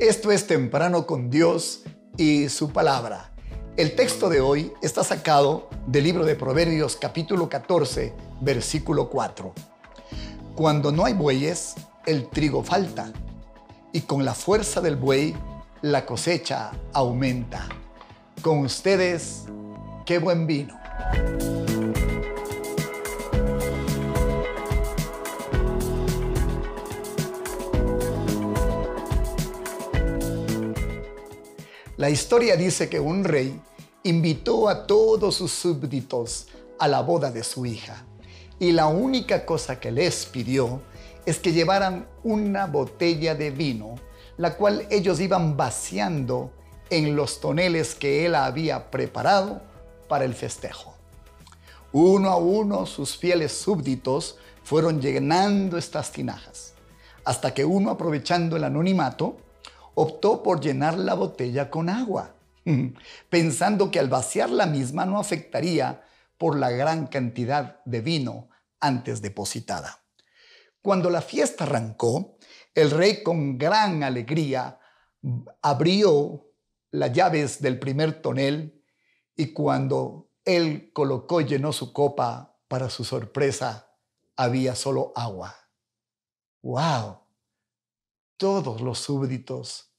Esto es Temprano con Dios y su palabra. El texto de hoy está sacado del libro de Proverbios capítulo 14, versículo 4. Cuando no hay bueyes, el trigo falta, y con la fuerza del buey, la cosecha aumenta. Con ustedes, qué buen vino. La historia dice que un rey invitó a todos sus súbditos a la boda de su hija y la única cosa que les pidió es que llevaran una botella de vino, la cual ellos iban vaciando en los toneles que él había preparado para el festejo. Uno a uno sus fieles súbditos fueron llenando estas tinajas, hasta que uno, aprovechando el anonimato, optó por llenar la botella con agua, pensando que al vaciar la misma no afectaría por la gran cantidad de vino antes depositada. Cuando la fiesta arrancó, el rey con gran alegría abrió las llaves del primer tonel y cuando él colocó y llenó su copa, para su sorpresa, había solo agua. ¡Wow! Todos los súbditos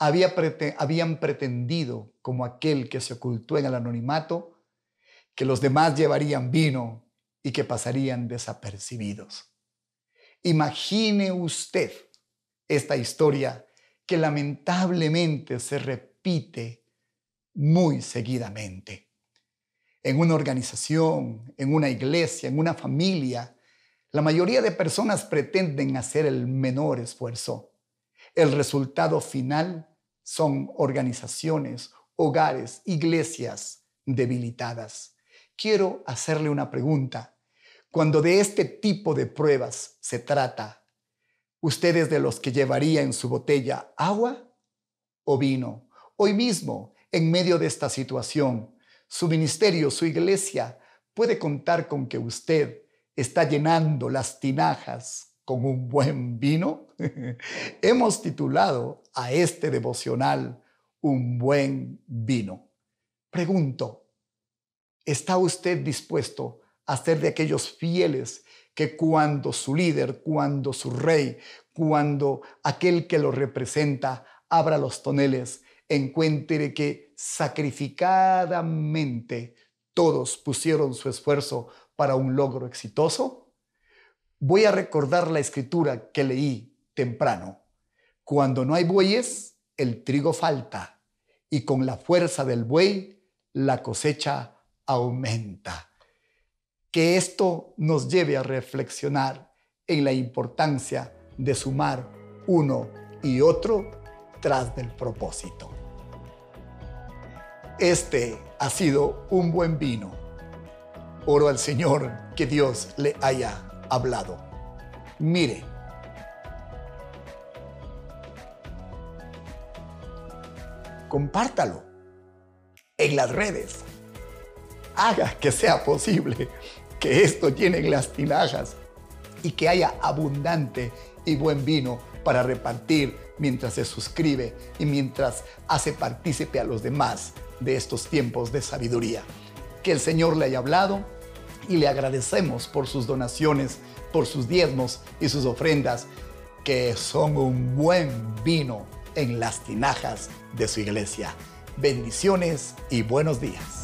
habían pretendido, como aquel que se ocultó en el anonimato, que los demás llevarían vino y que pasarían desapercibidos. Imagine usted esta historia que lamentablemente se repite muy seguidamente. En una organización, en una iglesia, en una familia, la mayoría de personas pretenden hacer el menor esfuerzo. El resultado final son organizaciones, hogares, iglesias debilitadas. Quiero hacerle una pregunta. Cuando de este tipo de pruebas se trata, ¿ustedes de los que llevaría en su botella agua o vino? Hoy mismo, en medio de esta situación, su ministerio, su iglesia puede contar con que usted está llenando las tinajas con un buen vino? Hemos titulado a este devocional Un buen vino. Pregunto, ¿está usted dispuesto a ser de aquellos fieles que cuando su líder, cuando su rey, cuando aquel que lo representa abra los toneles, encuentre que sacrificadamente todos pusieron su esfuerzo para un logro exitoso? voy a recordar la escritura que leí temprano. Cuando no hay bueyes, el trigo falta, y con la fuerza del buey, la cosecha aumenta. Que esto nos lleve a reflexionar en la importancia de sumar uno y otro tras del propósito. Este ha sido un buen vino. Oro al Señor que Dios le haya hablado. Mire, compártalo en las redes. Haga que sea posible que esto llene las tinajas y que haya abundante y buen vino para repartir mientras se suscribe y mientras hace partícipe a los demás de estos tiempos de sabiduría. Que el Señor le haya hablado y le agradecemos por sus donaciones, por sus diezmos y sus ofrendas, que son un buen vino en las tinajas de su iglesia. Bendiciones y buenos días.